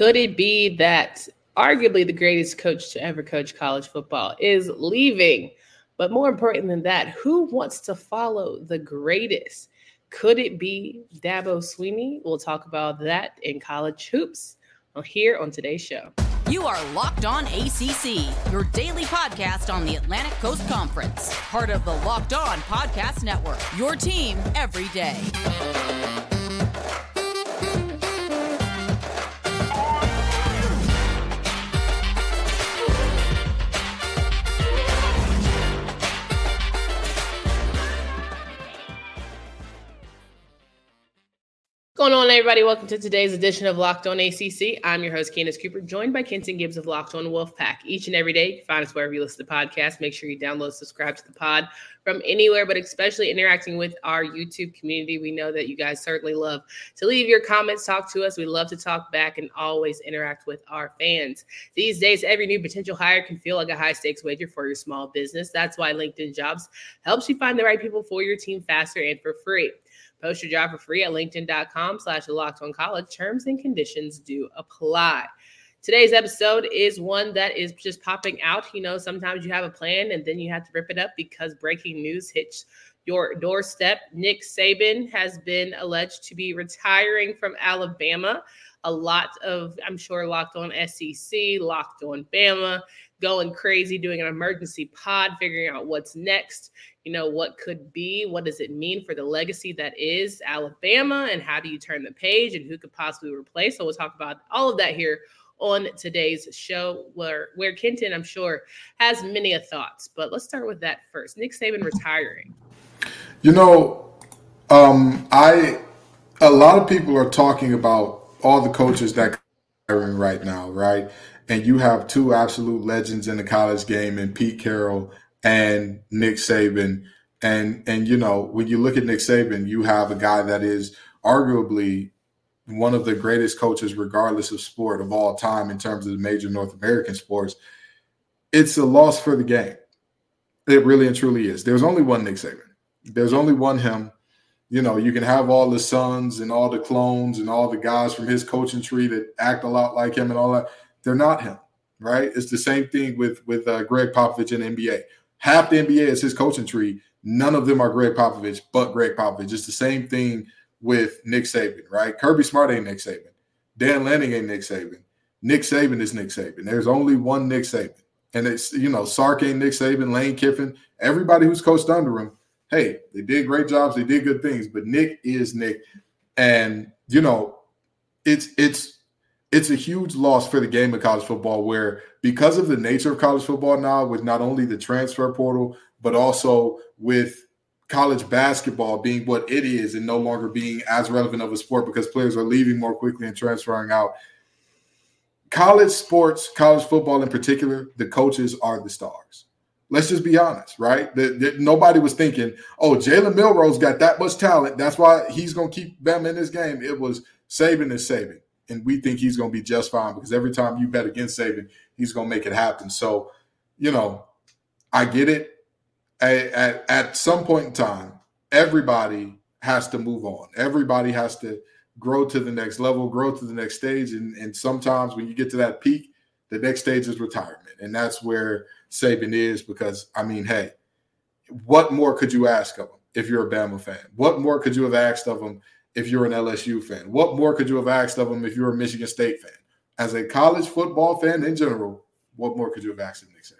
Could it be that arguably the greatest coach to ever coach college football is leaving? But more important than that, who wants to follow the greatest? Could it be Dabo Swinney? We'll talk about that in college hoops here on today's show. You are Locked On ACC, your daily podcast on the Atlantic Coast Conference, part of the Locked On Podcast Network, your team every day. Going on, everybody? Welcome to today's edition of Locked On ACC. I'm your host, Candace Cooper, joined by Kenton Gibbs of Locked On Wolfpack. Each and every day, you find us wherever you listen to podcasts. Make sure you download, subscribe to the pod from anywhere, but especially interacting with our YouTube community. We know that you guys certainly love to leave your comments, talk to us. We love to talk back and always interact with our fans. These days, every new potential hire can feel like a high stakes wager for your small business. That's why LinkedIn Jobs helps you find the right people for your team faster and for free. Post your job for free at linkedin.com slash locked on college. Terms and conditions do apply. Today's episode is one that is just popping out. You know, sometimes you have a plan and then you have to rip it up because breaking news hits your doorstep. Nick Saban has been alleged to be retiring from Alabama. A lot of, I'm sure, locked on SEC, locked on Bama, going crazy, doing an emergency pod, figuring out what's next you know, what could be, what does it mean for the legacy that is Alabama, and how do you turn the page, and who could possibly replace? So we'll talk about all of that here on today's show, where where Kenton, I'm sure, has many a thoughts. But let's start with that first. Nick Saban retiring. You know, um, I a lot of people are talking about all the coaches that are right now, right? And you have two absolute legends in the college game, and Pete Carroll and Nick Saban. And and you know, when you look at Nick Saban, you have a guy that is arguably one of the greatest coaches, regardless of sport of all time, in terms of the major North American sports. It's a loss for the game. It really and truly is. There's only one Nick Saban. There's only one him. You know, you can have all the sons and all the clones and all the guys from his coaching tree that act a lot like him and all that. They're not him, right? It's the same thing with with uh, Gregg Popovich in the NBA half the NBA is his coaching tree. None of them are Gregg Popovich, but Gregg Popovich. It's the same thing with Nick Saban, right? Kirby Smart ain't Nick Saban. Dan Lanning ain't Nick Saban. Nick Saban is Nick Saban. There's only one Nick Saban. And it's, you know, Sark ain't Nick Saban, Lane Kiffin, everybody who's coached under him. Hey, they did great jobs. They did good things, but Nick is Nick. And, you know, it's, it's, it's a huge loss for the game of college football where because of the nature of college football now with not only the transfer portal but also with college basketball being what it is and no longer being as relevant of a sport because players are leaving more quickly and transferring out college sports college football in particular the coaches are the stars. Let's just be honest right? The, the, nobody was thinking oh jalen milroe's got that much talent. That's why he's going to keep them in this game. It was saving is Saban and we think he's going to be just fine because every time you bet against Saban, he's going to make it happen. So, you know, I get it. At, at, at some point in time, everybody has to move on. Everybody has to grow to the next level, grow to the next stage. And, and sometimes when you get to that peak, the next stage is retirement. And that's where Saban is because, I mean, hey, what more could you ask of him if you're a Bama fan? What more could you have asked of him if you're an LSU fan? What more could you have asked of him if you're a Michigan State fan? As a college football fan in general, what more could you have asked of Nick Saban?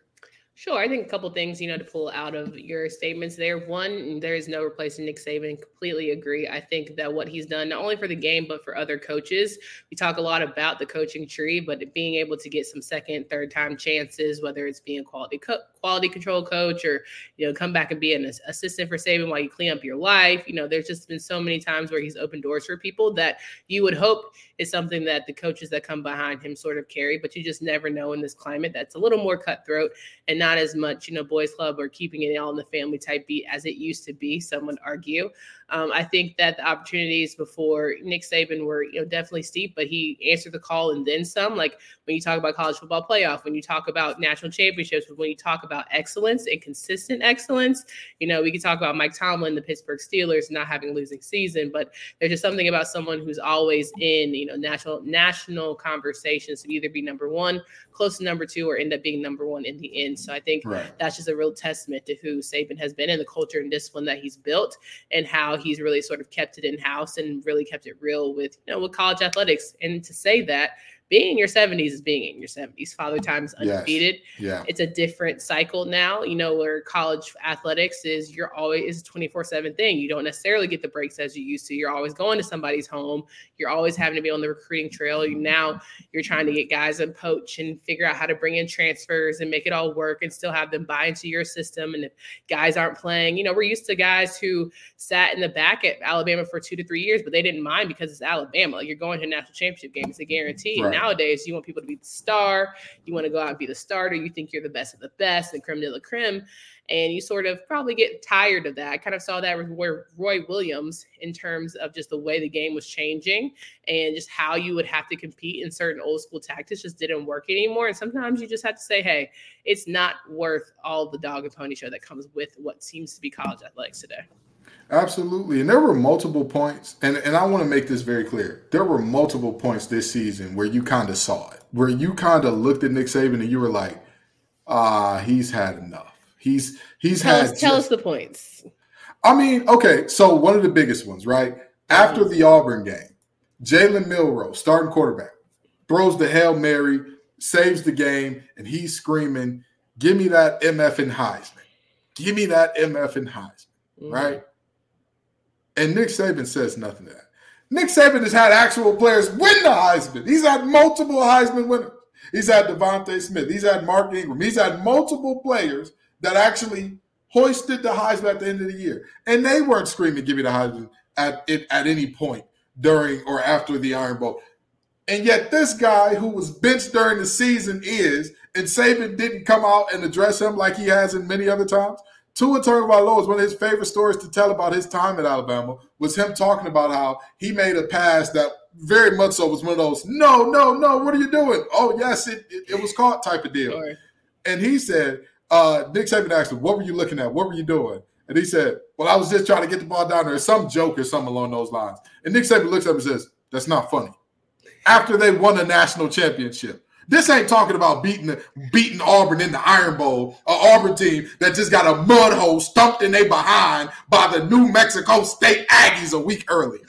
Sure. I think a couple things, you know, to pull out of your statements there. One, there is no replacing Nick Saban. Completely agree. I think that what he's done, not only for the game, but for other coaches, we talk a lot about the coaching tree, but being able to get some second, third time chances, whether it's being quality co- quality control coach or, you know, come back and be an assistant for Saban while you clean up your life. You know, there's just been so many times where he's opened doors for people that you would hope is something that the coaches that come behind him sort of carry, but you just never know in this climate that's a little more cutthroat and not as much, you know, boys club or keeping it all in the family type beat as it used to be, some would argue. Um, I think that the opportunities before Nick Saban were, you know, definitely steep, but he answered the call and then some. Like when you talk about college football playoff, when you talk about national championships, when you talk about excellence and consistent excellence, you know, we could talk about Mike Tomlin, the Pittsburgh Steelers, not having a losing season, but there's just something about someone who's always in, you know, national national conversations to either be number one, close to number two, or end up being number one in the end. So I think right. that's just a real testament to who Saban has been and the culture and discipline that he's built and how he's really sort of kept it in house and really kept it real with you know with college athletics. And to say that being in your 70s is being in your 70s. Father Time's undefeated. Yes. Yeah. It's a different cycle now, you know, where college athletics is you're always is a 24-7 thing. You don't necessarily get the breaks as you used to. You're always going to somebody's home. You're always having to be on the recruiting trail. You now you're trying to get guys and poach and figure out how to bring in transfers and make it all work and still have them buy into your system. And if guys aren't playing, you know, we're used to guys who sat in the back at Alabama for two to three years, but they didn't mind because it's Alabama. You're going to a national championship game. It's a guarantee. Right nowadays you want people to be the star you want to go out and be the starter you think you're the best of the best and creme de la creme and you sort of probably get tired of that. I kind of saw that with roy williams in terms of just the way the game was changing and just how you would have to compete in certain old school tactics just didn't work anymore and sometimes you just have to say hey it's not worth all the dog and pony show that comes with what seems to be college athletics today Absolutely. And there were multiple points, and, and I want to make this very clear. There were multiple points this season where you kind of saw it, where you kind of looked at Nick Saban and you were like, ah, he's had enough. He's he's tell had us, tell us the points. I mean, okay, so one of the biggest ones, right? After the Auburn game, Jalen Milroe, starting quarterback, throws the Hail Mary, saves the game, and he's screaming, Give me that MF and Heisman. Give me that MF and Heisman, mm-hmm. right? And Nick Saban says nothing to that. Nick Saban has had actual players win the Heisman. He's had multiple Heisman winners. He's had DeVonta Smith. He's had Mark Ingram. He's had multiple players that actually hoisted the Heisman at the end of the year. And they weren't screaming, give me the Heisman at, it, at any point during or after the Iron Bowl. And yet this guy who was benched during the season is, and Saban didn't come out and address him like he has in many other times. Tua Tagovailoa is one of his favorite stories to tell about his time at Alabama was him talking about how he made a pass that very much so was one of those no no no what are you doing? Oh yes it, it, it was caught type of deal. And he said uh, Nick Saban asked him what were you looking at? What were you doing? And he said well I was just trying to get the ball down there some joke or something along those lines. And Nick Saban looks up and says that's not funny. After they won a national championship this ain't talking about beating beating Auburn in the Iron Bowl, an Auburn team that just got a mud hole stumped in their behind by the New Mexico State Aggies a week earlier.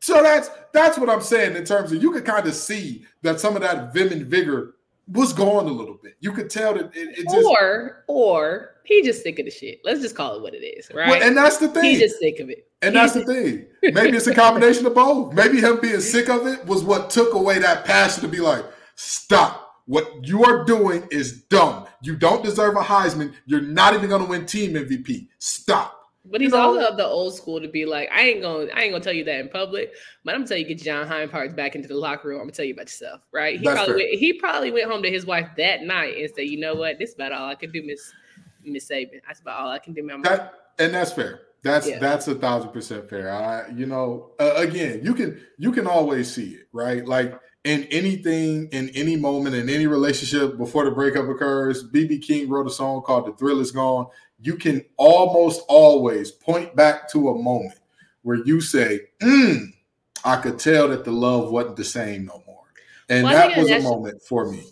So that's that's what I'm saying in terms of you could kind of see that some of that vim and vigor was gone a little bit. You could tell that it, it just or or he just sick of the shit. Let's just call it what it is, right? Well, and that's the thing. He's just sick of it. And that's the thing. Maybe it's a combination of both. Maybe him being sick of it was what took away that passion to be like, stop. What you are doing is dumb. You don't deserve a Heisman. You're not even going to win team MVP. Stop. But he's also of the old school to be like, I ain't gonna, I ain't gonna tell you that in public, but I'm gonna tell you get John Hind parts back into the locker room. I'm gonna tell you about yourself, right? He probably, went, he probably went home to his wife that night and said, you know what, this is about all I can do, Miss Miss Saban. That's about all I can do, Mama. That, and that's fair. That's yeah. that's a thousand percent fair. I, you know, uh, again, you can you can always see it, right? Like in anything, in any moment, in any relationship before the breakup occurs. BB King wrote a song called "The Thrill Is Gone." You can almost always point back to a moment where you say, mm, "I could tell that the love wasn't the same no more," and well, that was a moment for me.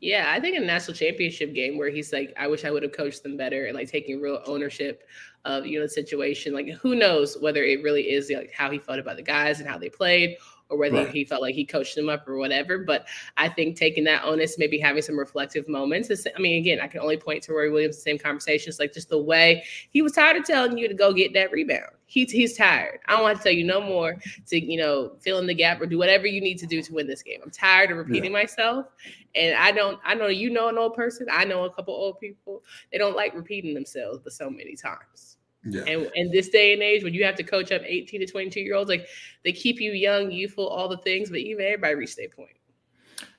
Yeah, I think a national championship game where he's like, I wish I would have coached them better and like taking real ownership of you know the situation. Like who knows whether it really is like how he felt about the guys and how they played, or whether right. he felt like he coached them up or whatever. But I think taking that onus, maybe having some reflective moments. Is, I mean, again, I can only point to Roy Williams, the same conversations, like just the way he was tired of telling you to go get that rebound. He's he's tired. I don't want to tell you no more to you know fill in the gap or do whatever you need to do to win this game. I'm tired of repeating yeah. myself, and I don't. I know you know an old person. I know a couple old people. They don't like repeating themselves, but so many times. Yeah. And in this day and age, when you have to coach up 18 to 22 year olds, like they keep you young, youthful, all the things, but even everybody reach their point.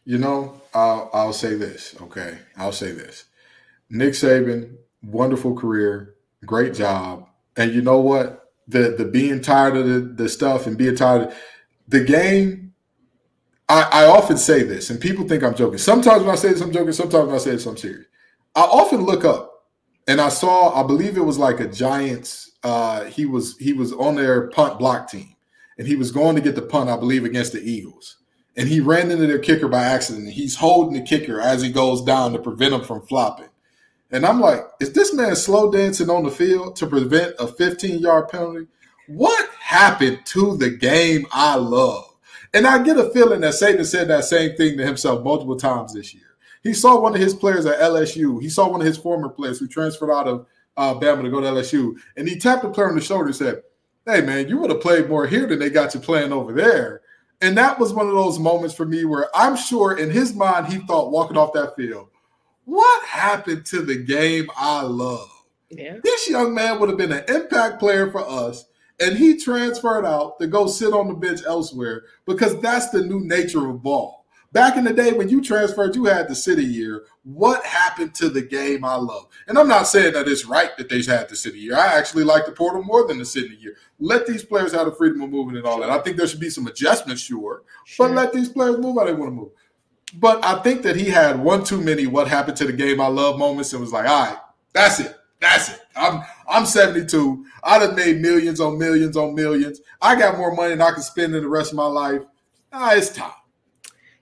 You know, I'll I'll say this. Okay, I'll say this. Nick Saban, wonderful career, great job, and you know what? the the being tired of the, the stuff and being tired of the game. I, I often say this, and people think I'm joking. Sometimes when I say this, I'm joking. Sometimes when I say this, I'm serious. I often look up and I saw, I believe it was like a Giants. Uh, he was he was on their punt block team, and he was going to get the punt, I believe, against the Eagles. And he ran into their kicker by accident. He's holding the kicker as he goes down to prevent him from flopping. And I'm like, is this man slow dancing on the field to prevent a 15 yard penalty? What happened to the game I love? And I get a feeling that Saban said that same thing to himself multiple times this year. He saw one of his players at LSU. He saw one of his former players who transferred out of uh, Bama to go to LSU, and he tapped the player on the shoulder and said, "Hey, man, you would have played more here than they got you playing over there." And that was one of those moments for me where I'm sure in his mind he thought walking off that field, what happened to the game I love? Yeah. This young man would have been an impact player for us, and he transferred out to go sit on the bench elsewhere because that's the new nature of ball. Back in the day when you transferred, you had the city year. What happened to the game I love? And I'm not saying that it's right that they had to city year. I actually like the portal more than the city year. Let these players have the freedom of moving and all that. I think there should be some adjustments, sure, Sure. but let these players move how they want to move. But I think that he had one too many what happened to the game I love moments and was like, all right, that's it. That's it. I'm I'm 72. I done made millions on millions on millions. I got more money than I can spend in the rest of my life. Ah, it's time.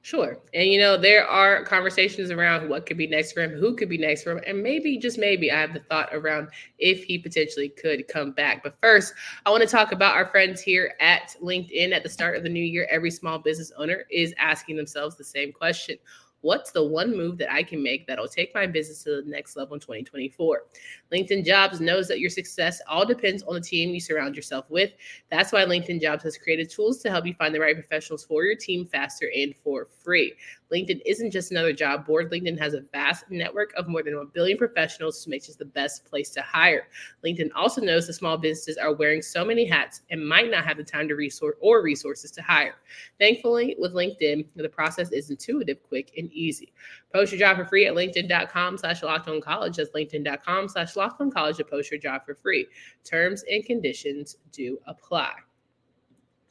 Sure. And you know, there are conversations around what could be next for him, who could be next for him, and maybe, just maybe, I have the thought around if he potentially could come back. But first, I want to talk about our friends here at LinkedIn. At the start of the new year, every small business owner is asking themselves the same question. What's the one move that I can make that'll take my business to the next level in 2024? LinkedIn Jobs knows that your success all depends on the team you surround yourself with. That's why LinkedIn Jobs has created tools to help you find the right professionals for your team faster and for free. LinkedIn isn't just another job board. LinkedIn has a vast network of more than 1 billion professionals, which makes it the best place to hire. LinkedIn also knows that small businesses are wearing so many hats and might not have the time to resource or resources to hire. Thankfully, with LinkedIn, the process is intuitive, quick, and easy. Post your job for free at LinkedIn.com slash college. That's LinkedIn.com slash college to post your job for free. Terms and conditions do apply.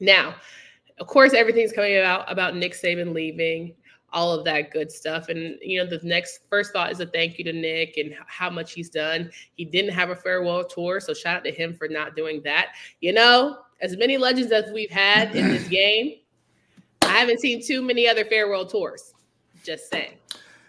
Now, of course, everything's coming about about Nick Saban leaving, all of that good stuff. And you know, the next first thought is a thank you to Nick and how much he's done. He didn't have a farewell tour, so shout out to him for not doing that. You know, as many legends as we've had in this game, I haven't seen too many other farewell tours. Just saying.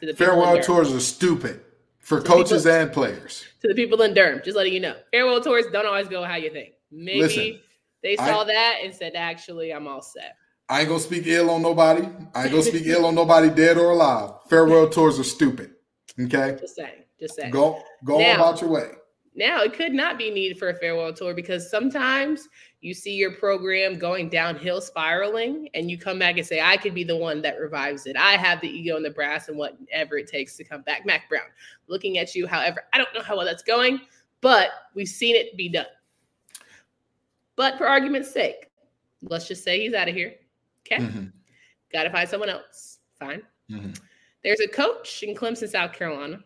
To the Farewell tours are stupid for coaches people- and players. To the people in Durham, just letting you know. Farewell tours don't always go how you think. Maybe Listen, they I- saw that and said, actually, I'm all set. I ain't gonna speak ill on nobody. I ain't gonna speak ill on nobody, dead or alive. Farewell tours are stupid. Okay, Just saying. Just saying. go go Now- about your way. Now, it could not be needed for a farewell tour because sometimes you see your program going downhill spiraling and you come back and say, I could be the one that revives it. I have the ego and the brass and whatever it takes to come back. Mack Brown, looking at you, however, I don't know how well that's going, but we've seen it be done. But for argument's sake, let's just say he's out of here. Okay. Mhm, Got to find someone else. Fine. mhm. There's a coach in Clemson, South Carolina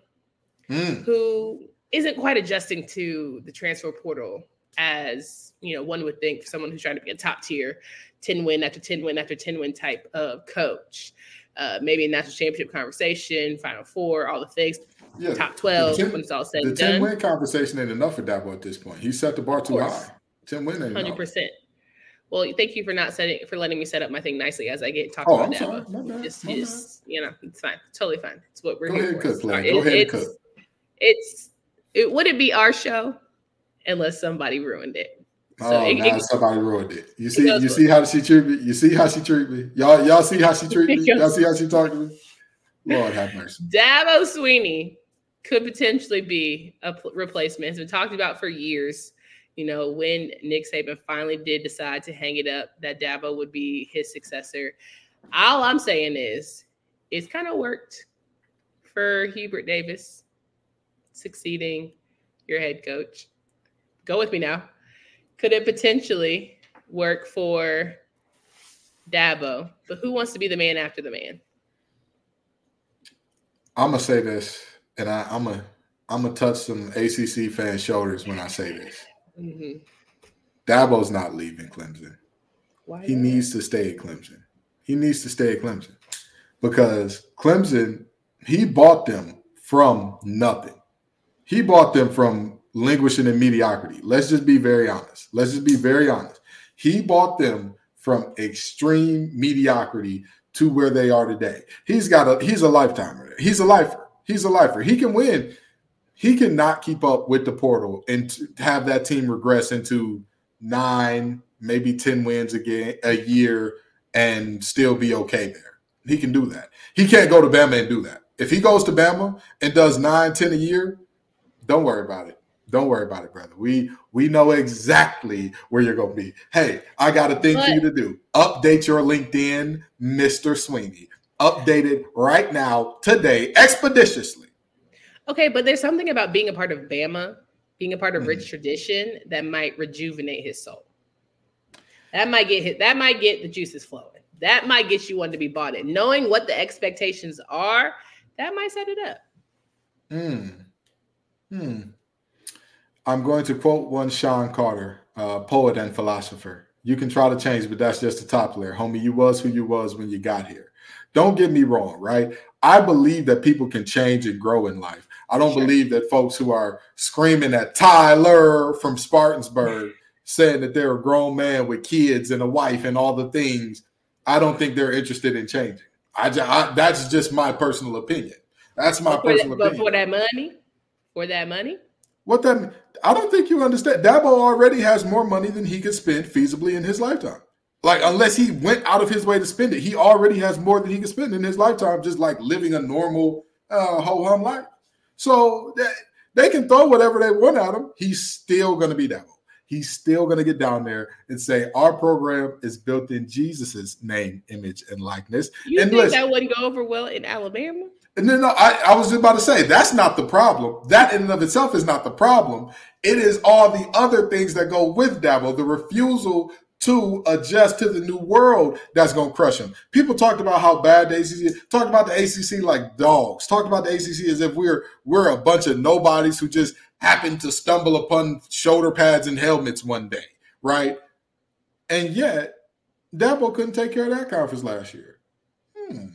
Mm, who isn't quite adjusting to the transfer portal as you know one would think for someone who's trying to be a top tier 10 win after 10 win after 10 win type of coach uh, maybe a national championship conversation final four all the things yeah, top 12 the 10 when it's all said the and ten done win conversation ain't enough for Dabo at this point. He set the bar too high. Ten win ain't enough. 100% well thank you for not setting for letting me set up my thing nicely as i get talking Oh, about that sorry. Bad. just, just you know it's fine totally fine it's what we're Go here ahead and for cook. Go ahead and it's- cook. it's it wouldn't be our show unless somebody ruined it. So oh, it- now it- somebody ruined it. You see, goes you see how she treat me. You see how she treat me. Y'all, y'all see how she treat me. Y'all see how she talk to me. Lord have mercy. Dabo Swinney could potentially be a pl- replacement. It's been talked about for years. You know, when Nick Saban finally did decide to hang it up, that Dabo would be his successor. All I'm saying is, it's kind of worked for Hubert Davis succeeding your head coach. Go with me now. Could it potentially work for Dabo? But who wants to be the man after the man? I'm gonna say this, and I, I'm gonna I'm gonna touch some ACC fan shoulders when I say this. Hmm Dabo's not leaving Clemson. Why He needs to stay at Clemson. He needs to stay at Clemson because Clemson, he bought them from nothing. He bought them from languishing in mediocrity. Let's just be very honest. Let's just be very honest. He bought them from extreme mediocrity to where they are today. He's got a he's a lifetimer. He's a lifer. He's a lifer. He can win. He cannot keep up with the portal and have that team regress into nine, maybe 10 wins again a year and still be okay there. He can do that. He can't go to Bama and do that. If he goes to Bama and does nine, 10 a year, don't worry about it. Don't worry about it, brother. We we know exactly where you're gonna be. Hey, I got a thing for you to do. Update your LinkedIn, Mr. Swinney. Update it right now, today, expeditiously. Okay, but there's something about being a part of Bama, being a part of Mhm. rich tradition that might rejuvenate his soul. That might get hit. That might get the juices flowing. That might get you one to be bought in. Knowing what the expectations are, that might set it up. Hmm. Hmm. I'm going to quote one Shawn Carter, uh, poet and philosopher. You can try to change, but that's just the top layer. Homie, you was who you was when you got here. Don't get me wrong, right? I believe that people can change and grow in life. I don't Sure. believe that folks who are screaming at Tyler from Spartanburg saying that they're a grown man with kids and a wife and all the things, I don't think they're interested in changing. I, I that's just my personal opinion. That's my But for, that, personal but opinion. for that money, for that money, What that I don't think you understand. Dabo already has more money than he could spend feasibly in his lifetime. Like unless he went out of his way to spend it, he already has more than he can spend in his lifetime, just like living a normal uh, ho hum life. So that, they can throw whatever they want at him. He's still going to be Dabo. He's still going to get down there and say our program is built in Jesus's name, image, and likeness. you And think listen- that wouldn't go over well in Alabama? And then I, I was just about to say that's not the problem. That in and of itself is not the problem. It is all the other things that go with Dabo, the refusal to adjust to the new world that's going to crush them. People talked about how bad the ACC is. Talked about the ACC like dogs. Talked about the ACC as if we're we're a bunch of nobodies who just happened to stumble upon shoulder pads and helmets one day, right? And yet, Dabo couldn't take care of that conference last year. Hmm.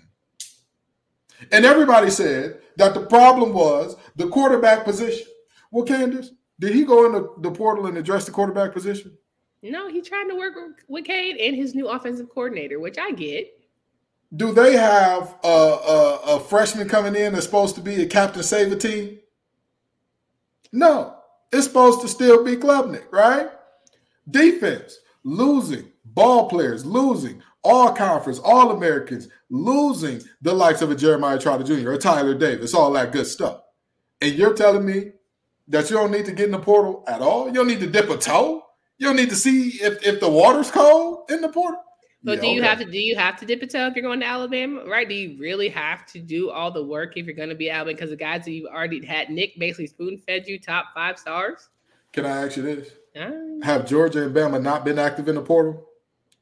And everybody said that the problem was the quarterback position. Well, Candace, did he go in the, the portal and address the quarterback position? No, he's trying to work with Cade and his new offensive coordinator, which I get. Do they have a, a, a freshman coming in that's supposed to be a captain save a team? No, it's supposed to still be Klubnik, right? Defense losing, ball players losing, all conference, all Americans losing the likes of a Jeremiah Trotter Jr. or Tyler Davis, all that good stuff. And you're telling me that you don't need to get in the portal at all? You don't need to dip a toe? You don't need to see if, if the water's cold in the portal? But Yeah, do you okay. have to do you have to dip a toe if you're going to Alabama, right? Do you really have to do all the work if you're going to be Alabama? Because the guys that you've already had, Nick basically spoon fed you top five stars. Can I ask you this? Have Georgia and Bama not been active in the portal?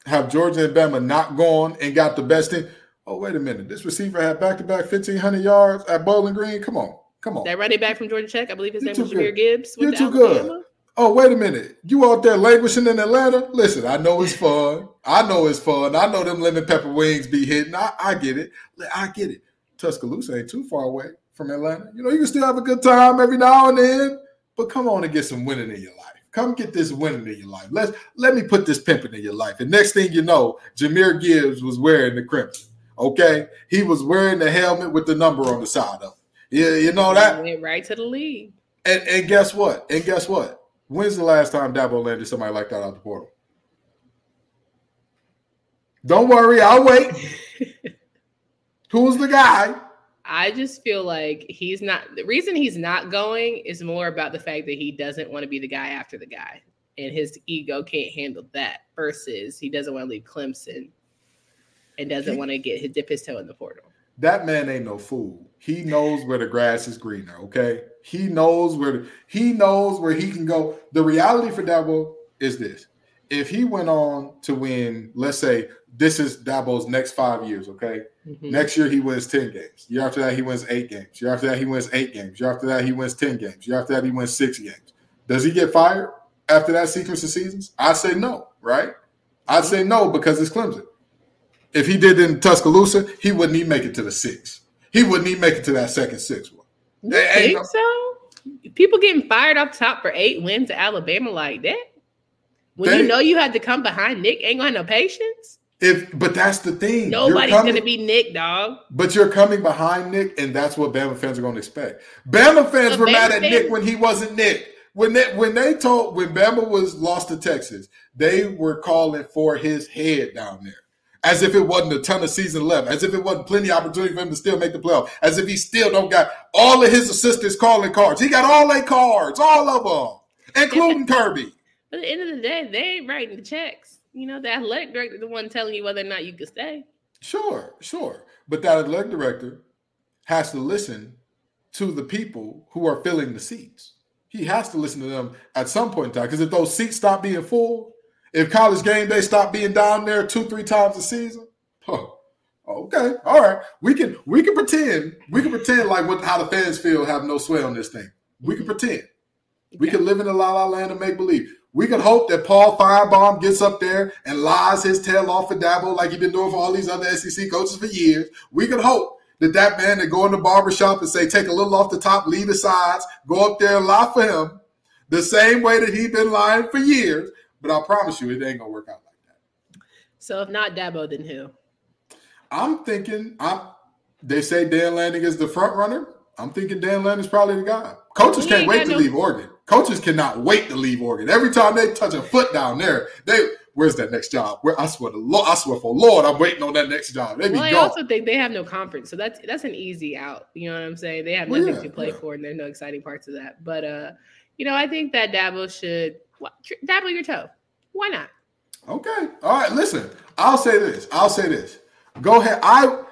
Have Georgia and Bama not gone and got the best team? Oh, wait a minute. This receiver had back to back 1,500 yards at Bowling Green. Come on. Come on. that running back from Georgia Tech, I believe his You're name was too Jameer good. Gibbs. You're too Alabama. good. Oh, wait a minute. You out there languishing in Atlanta? Listen, I know it's fun. I know it's fun. I know them lemon pepper wings be hitting. I, I get it. I get it. Tuscaloosa ain't too far away from Atlanta. You know, you can still have a good time every now and then, but come on and get some winning in your life. Come get this winning in your life. Let's let me put this pimping in your life. And next thing you know, Jahmyr Gibbs was wearing the crimson. Okay, he was wearing the helmet with the number on the side of it. Yeah, you know that. went right to the league. And, and guess what? And guess what? When's the last time Dabo landed somebody like that out the portal? Don't worry, I'll wait. Who's the guy? I just feel like he's not the reason he's not going is more about the fact that he doesn't want to be the guy after the guy. And his ego can't handle that versus he doesn't want to leave Clemson and doesn't want to get his dip his toe in the portal. That man ain't no fool. He knows where the grass is greener. Okay, he knows where he knows where he can go. The reality for Dabo is this: if he went on to win, let's say this is Dabo's next five years. Okay, Mhm. Next year he wins 10 games. Year after that, he wins eight games. Year after that, he wins eight games. Year after that, he wins 10 games. Year after that, he wins six games. Does he get fired? after that sequence of seasons? I'd say no, right? I'd say no because it's Clemson. If he did in Tuscaloosa, he wouldn't even make it to the six. He wouldn't even make it to that second six one. You think no- so? People getting fired off top for eight wins to Alabama like that? When they, you know you had to come behind Nick, ain't gonna have no patience. If but that's the thing. Nobody's coming, gonna be Nick, dog. But you're coming behind Nick, and that's what Bama fans are gonna expect. Bama fans were Bama mad at fans, Nick when he wasn't Nick. When they when they told when Bama was lost to Texas, they were calling for his head down there. As if it wasn't a ton of season left, as if it wasn't plenty of opportunity for him to still make the playoff, as if he still don't got all of his assistants calling cards. He got all their cards, all of them, including Kirby. But at the end of the day, they ain't writing the checks. You know, the athletic director, the one telling you whether or not you can stay. Sure, sure. But that athletic director has to listen to the people who are filling the seats. He has to listen to them at some point in time. Because if those seats stop being full, if college game day stopped being down there two, three times a season, oh, okay, all right. We can we can pretend we can pretend like what how the fans feel have no sway on this thing. We can pretend. We can live in a la la land and make believe. We can hope that Paul Finebaum gets up there and lies his tail off for Dabo like he's been doing for all these other SEC coaches for years. We can hope that that man that go in the barbershop and say, take a little off the top, leave the sides, go up there and lie for him the same way that he's been lying for years. But I promise you, it ain't to work out like that. So if not Dabo, then who? I'm thinking, I'm, they say Dan Lanning is the front runner. I'm thinking Dan Lanning is probably the guy. Coaches can't wait to no- leave Oregon. Coaches cannot wait to leave Oregon. Every time they touch a foot down there, they where's that next job? Where I swear to Lord, I swear for Lord, I'm waiting on that next job. They well, I also think they have no conference, so that's that's an easy out. You know what I'm saying? They have nothing yeah, to play yeah. for, and there's no exciting parts of that. But uh, you know, I think that Dabo should dabble your toe. Why not? Okay. All right. Listen, I'll say this. I'll say this. Go ahead. I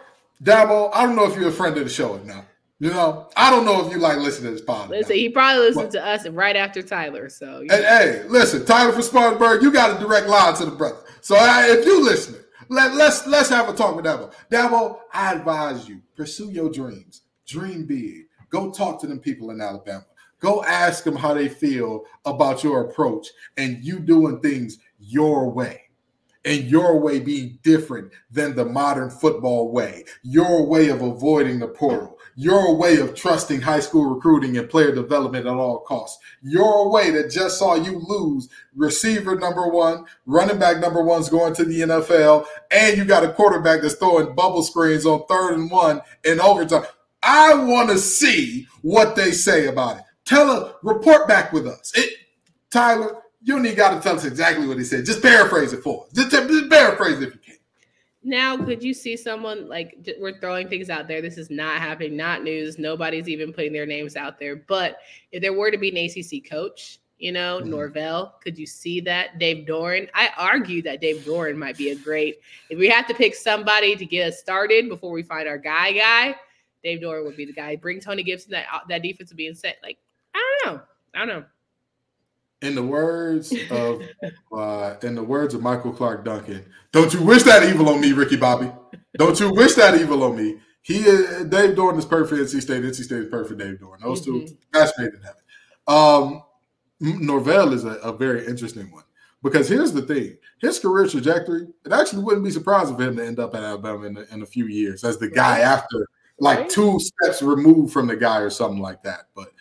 Dabo. I don't know if you're a friend of the show or not. You know, I don't know if you like listening to this podcast. Listen, he probably listened to us right after Tyler. So, hey, hey, listen, Tyler from Spartanburg, you got a direct line to the brother. So, if you listening, let let's let's have a talk with Dabo. Dabo, I advise you pursue your dreams, dream big. Go talk to them people in Alabama. Go ask them how they feel about your approach and you doing things your way and your way being different than the modern football way, your way of avoiding the portal, your way of trusting high school recruiting and player development at all costs, your way that just saw you lose receiver number one, running back number one's going to the NFL, and you got a quarterback that's throwing bubble screens on third and one in overtime. I want to see what they say about it. Tell a report back with us. It, Tyler, you don't even got to tell us exactly what he said. Just paraphrase it for us. Just, just paraphrase it if you can. Now, could you see someone like we're throwing things out there? This is not happening, not news. Nobody's even putting their names out there. But if there were to be an ACC coach, you know, mm-hmm. Norvell, could you see that? Dave Doeren. I argue that Dave Doeren might be a great. If we have to pick somebody to get us started before we find our guy, guy, Dave Doeren would be the guy. Bring Tony Gibson. That that defense would be set. Like don't know. I don't know in the words of uh, in the words of Michael Clarke Duncan, don't you wish that evil on me, Ricky Bobby? Don't you wish that evil on me? He uh, Dave Doeren is perfect. NC State, NC State is perfect. Dave Doeren. Those mm-hmm. two match made in heaven. Um, Norvell is a, a, very interesting one because here's the thing: his career trajectory. It actually wouldn't be surprising for him to end up at Alabama in, in a few years as the guy after like two steps removed from the guy or something like that. But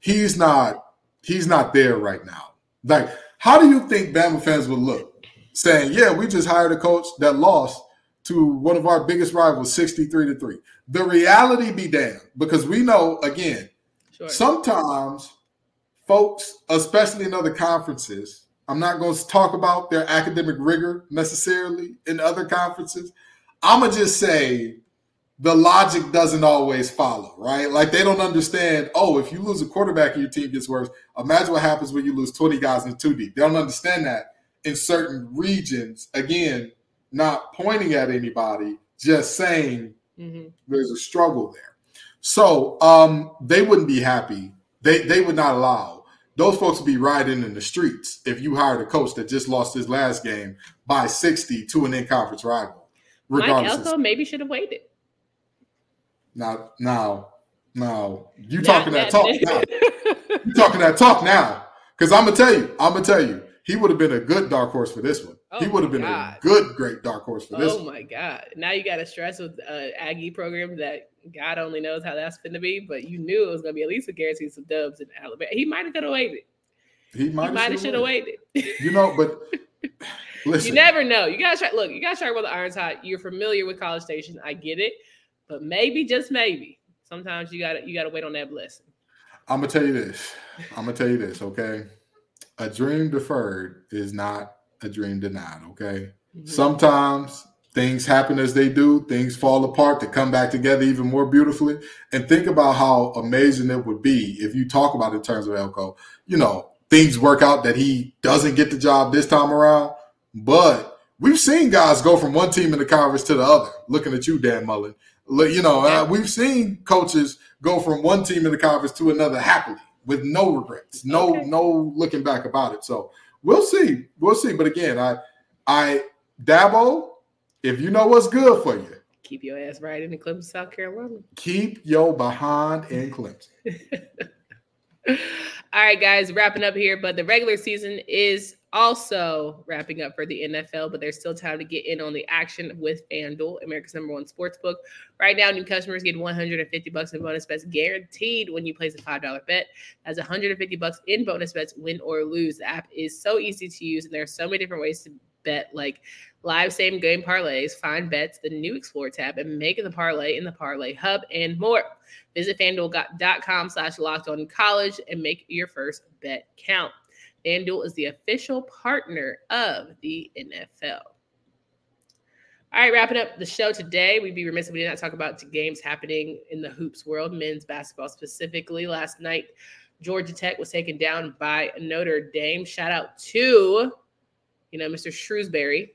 he's not he's not there right now. Like, how do you think Bama fans would look saying, "Yeah, we just hired a coach that lost to one of our biggest rivals, sixty-three to three"? The reality be damned, because we know again, sure. sometimes folks, especially in other conferences, I'm not going to talk about their academic rigor necessarily in other conferences. I'm gonna just say the logic doesn't always follow, right? Like they don't understand, oh, if you lose a quarterback and your team gets worse, imagine what happens when you lose 20 guys in 2D. They don't understand that in certain regions. Again, not pointing at anybody, just saying mm-hmm. there's a struggle there. So um, they wouldn't be happy. They they would not allow those folks to be riding in the streets if you hired a coach that just lost his last game by 60 to an in-conference rival. Mike Elko maybe should have waited. Now, now, now, you talking that talk now. You talking that talk now. Because I'm gonna tell you, I'm gonna tell you, he would have been a good dark horse for this one. Oh he would have been God. a good, great dark horse for this Oh one. my God! Now you got to stress with uh, Aggie program that God only knows how that's going to be, but you knew it was going to be at least a guarantee some dubs in Alabama. He might have could have waited. He He might have should have waited. You know, but listen, you never know. You gotta try. Look, you gotta try about the irons hot. You're familiar with College Station. I get it, but maybe just maybe sometimes you gotta you gotta wait on that blessing. I'm gonna tell you this. I'm gonna tell you this, okay? A dream deferred is not a dream denied, okay? Mhm. Sometimes things happen as they do, things fall apart, they come back together even more beautifully. And think about how amazing it would be if you talk about it in terms of Elko. You know, things work out that he doesn't get the job this time around, but we've seen guys go from one team in the conference to the other. Looking at you, Dan Mullen. You know, uh, we've seen coaches go from one team in the conference to another happily with no regrets, no Okay. no looking back about it. So we'll see, we'll see. But again, I I Dabo, if you know what's good for you, Keep your ass right in the Clemson, South Carolina. keep your behind in Clemson. All right, guys, wrapping up here, but the regular season is also wrapping up for the NFL, but there's still time to get in on the action with FanDuel, America's number one sports book. Right now, new customers get 150 bucks in bonus bets guaranteed when you place a $5 bet. That's 150 bucks in bonus bets, win or lose. The app is so easy to use, and there are so many different ways to bet, like live same game parlays, find bets, the new Explore tab, and make the parlay in the Parlay Hub, and more. Visit fanduel.com slash locked on college and make your first bet count. FanDuel is the official partner of the NFL. All right, wrapping up the show today. We'd be remiss if we did not talk about games happening in the hoops world, men's basketball specifically. Last night, Georgia Tech was taken down by Notre Dame. Shout out to, you know, Mr. Shrewsberry.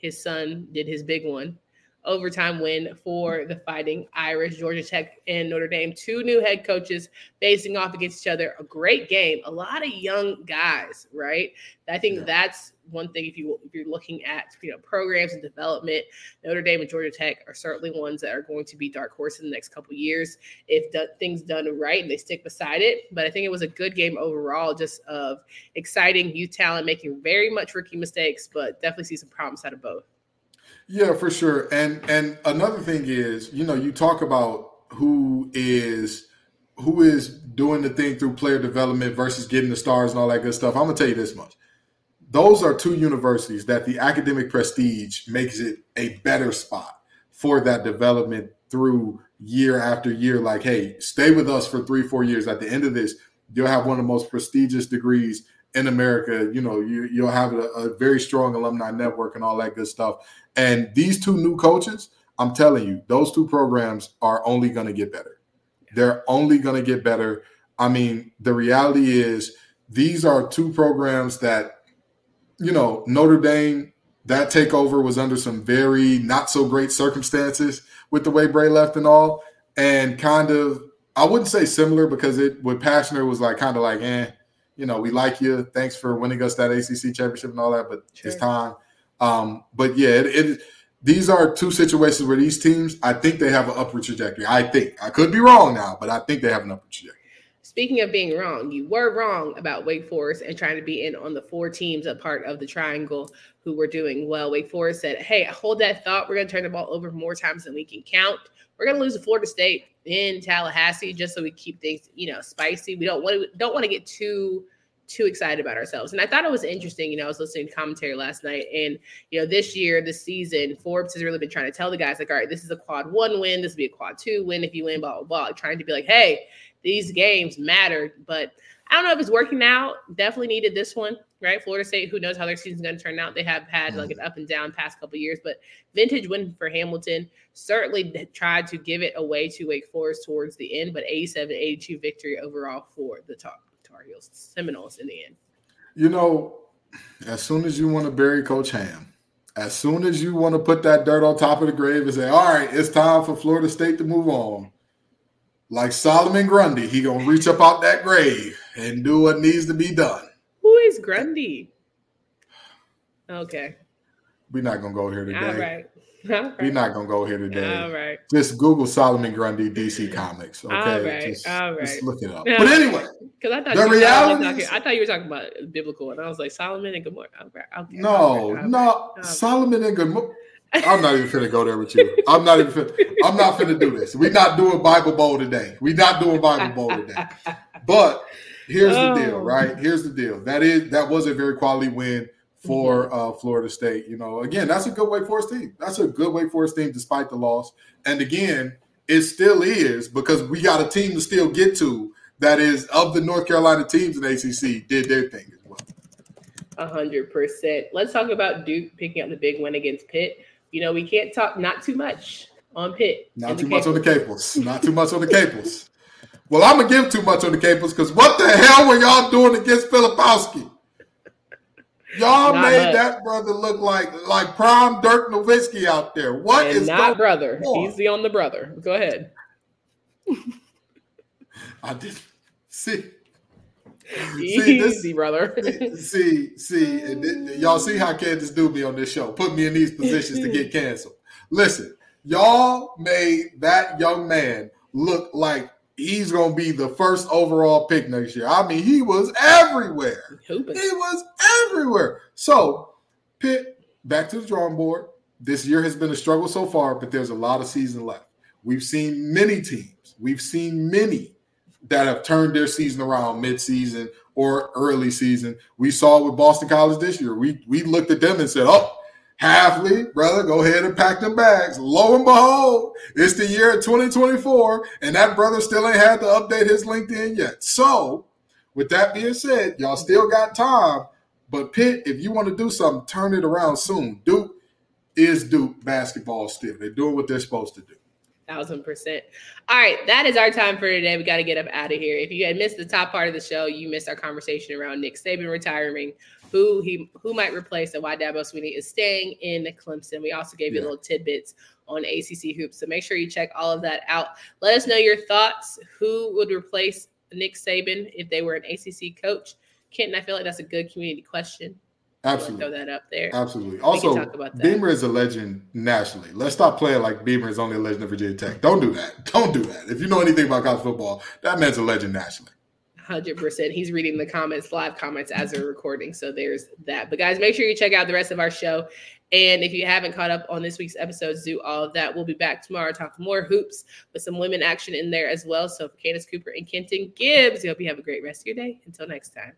His son did his big one overtime win for the Fighting Irish, Georgia Tech and Notre Dame. Two new head coaches facing off against each other. A great game. A lot of young guys, right? I think Yeah. that's one thing. If you if you're looking at you know programs and development, Notre Dame and Georgia Tech are certainly ones that are going to be dark horse in the next couple years if do, things done right and they stick beside it. But I think it was a good game overall, just of exciting youth talent making very much rookie mistakes, but definitely see some problems out of both. Yeah, for sure. And and another thing is, you know, you talk about who is who is doing the thing through player development versus getting the stars and all that good stuff. I'm gonna tell you this much. Those are two universities that the academic prestige makes it a better spot for that development through year after year. Like, hey, stay with us for three, four years. At the end of this, you'll have one of the most prestigious degrees in America. You know, you, you'll have a, a very strong alumni network and all that good stuff. And these two new coaches, I'm telling you, those two programs are only going to get better. They're only going to get better. I mean, the reality is these are two programs that, you know, Notre Dame, that takeover was under some very not so great circumstances with the way Brey left and all. And kind of, I wouldn't say similar because it with Pastner was like kind of like, eh, you know, we like you. Thanks for winning us that ACC championship and all that, but Sure. it's time. Um, but yeah, it, it these are two situations where these teams, I think they have an upward trajectory. I think I could be wrong now, but I think they have an upward trajectory. Speaking of being wrong, you were wrong about Wake Forest and trying to be in on the four teams a part of the triangle who were doing well. Wake Forest said, Hey, hold that thought. We're going to turn the ball over more times than we can count. We're going to lose to Florida State in Tallahassee just so we keep things, you know, spicy. We don't want to don't want to get too too excited about ourselves. And I thought it was interesting. You know, I was listening to commentary last night, and you know, this year, this season, Forbes has really been trying to tell the guys, like, all right, this is a quad one win, this will be a quad two win if you win, blah blah blah. Trying to be like, hey, these games matter. But I don't know if it's working out. Definitely needed this one, right? Florida State, who knows how their season's going to turn out? They have had like mm-hmm. an up and down past couple years, but vintage win for Hamilton certainly tried to give it away to Wake Forest towards the end, but 87 82 victory overall for the Tar, Tar Heels, Seminoles in the end. You know, as soon as you want to bury Coach Ham, as soon as you want to put that dirt on top of the grave and say, all right, it's time for Florida State to move on. Like Solomon Grundy, he gonna reach up out that grave and do what needs to be done. Who is Grundy? Okay. We're not gonna go here today. All right. All right. We're not gonna go here today. All right. Just Google Solomon Grundy DC Comics. Okay, All right, just, all just look it up. But anyway, Because I thought The reality. Talking, I thought you were talking about biblical, and I was like Solomon and Gomorrah. Okay, okay, all no, right, all no, right. Solomon and Good. I'm not even finna go there with you. I'm not even. Finna, I'm not finna do this. We're not doing Bible Bowl today. We're not doing Bible Bowl today. But here's the deal, Oh. right? Here's the deal. That is that was a very quality win for Mm-hmm. uh, Florida State. You know, again, that's a good Wake Forest team. That's a good Wake Forest team despite the loss. And again, it still is because we got a team to still get to that is of the North Carolina teams in ACC did their thing as well. A hundred percent. Let's talk about Duke picking up the big win against Pitt. You know, we can't talk not too much on Pitt. Not too much on the. Capels. Not too much on the Capels. Well, I'm gonna give too much on the Capels because what the hell were y'all doing against Filipowski? Y'all Not made much. that brother look like like prime Dirk Nowitzki out there. What and is not brother. on? He's the on the brother. Go ahead. I did see. See, this- Easy, brother. see, see, and y'all see how Candace do me on this show. Put me in these positions to get canceled. Listen, y'all made that young man look like he's gonna be the first overall pick next year. I mean, he was everywhere. He was everywhere. So, Pitt, back to the drawing board. This year has been a struggle so far, but there's a lot of season left. We've seen many teams. We've seen many that have turned their season around mid-season or early season. We saw with Boston College this year. We we looked at them and said, "Oh, Halfley, brother, go ahead and pack them bags." Lo and behold, it's the year of 2024, and that brother still ain't had to update his LinkedIn yet. So, with that being said, y'all still got time. But Pitt, if you want to do something, turn it around soon. Duke is Duke basketball still. They're doing what they're supposed to do. Thousand percent. All right, that is our time for today. We got to get up out of here. If you had missed the top part of the show, you missed our conversation around Nick Saban retiring, who he who might replace, and why Dabo Swinney is staying in Clemson. We also gave you little tidbits on ACC hoops, so make sure you check all of that out. Let us know your thoughts. Who would replace Nick Saban if they were an ACC coach? Kenton, I feel like that's a good community question. Absolutely. throw that up there. Absolutely. Also, talk about that. Beamer is a legend nationally. Let's stop playing like Beamer is only a legend of Virginia Tech. Don't do that. Don't do that. If you know anything about college football, that man's a legend nationally. Hundred percent. He's reading the comments, live comments as we're recording. So there's that. But guys, make sure you check out the rest of our show. And if you haven't caught up on this week's episodes, do all of that. We'll be back tomorrow talking more hoops with some women action in there as well. So for Candace Cooper and Kenton Gibbs, we hope you have a great rest of your day. Until next time.